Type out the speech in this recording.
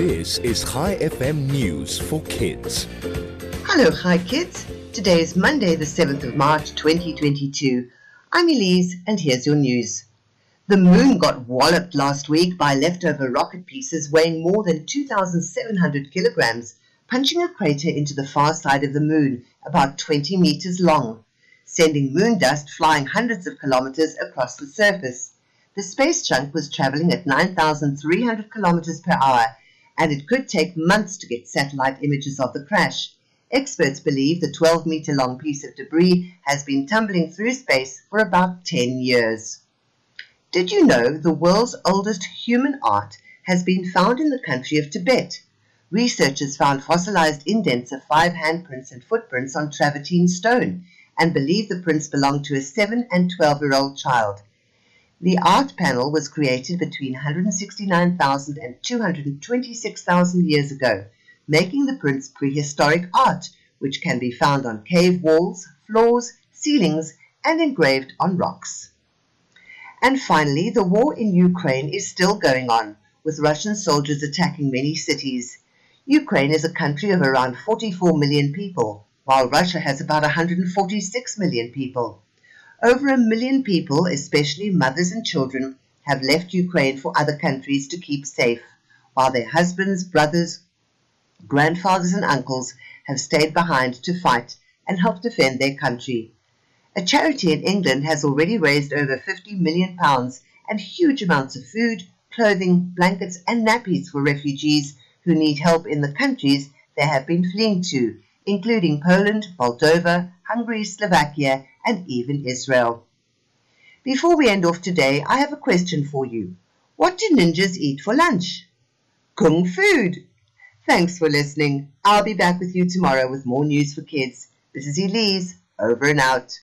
This is ChaiFM News for Kids. Hello, Hi Kids. Today is Monday, the 7th of March 2022. I'm Elise, and here's your news. The moon got walloped last week by leftover rocket pieces weighing more than 2,700 kilograms, punching a crater into the far side of the moon, about 20 meters long, sending moon dust flying hundreds of kilometers across the surface. The space junk was traveling at 9,300 kilometers per hour, and it could take months to get satellite images of the crash. Experts believe the 12 meter long piece of debris has been tumbling through space for about 10 years. Did you know the world's oldest human art has been found in the country of Tibet? Researchers found fossilized indents of five handprints and footprints on travertine stone and believe the prints belonged to a 7 and 12 year old child. The art panel was created between 169,000 and 226,000 years ago making the prints prehistoric art, which can be found on cave walls, floors, ceilings, and engraved on rocks. And finally, the war in Ukraine is still going on, with Russian soldiers attacking many cities. Ukraine is a country of around 44 million people, while Russia has about 146 million people. Over a million people, especially mothers and children, have left Ukraine for other countries to keep safe, while their husbands, brothers, grandfathers and uncles have stayed behind to fight and help defend their country. A charity in England has already raised over 50 million pounds and huge amounts of food, clothing, blankets and nappies for refugees who need help in the countries they have been fleeing to, including Poland, Moldova, Hungary, Slovakia and even Israel. Before we end off today, I have a question for you. What do ninjas eat for lunch? Kung food! Thanks for listening. I'll be back with you tomorrow with more news for kids. This is Elise, over and out.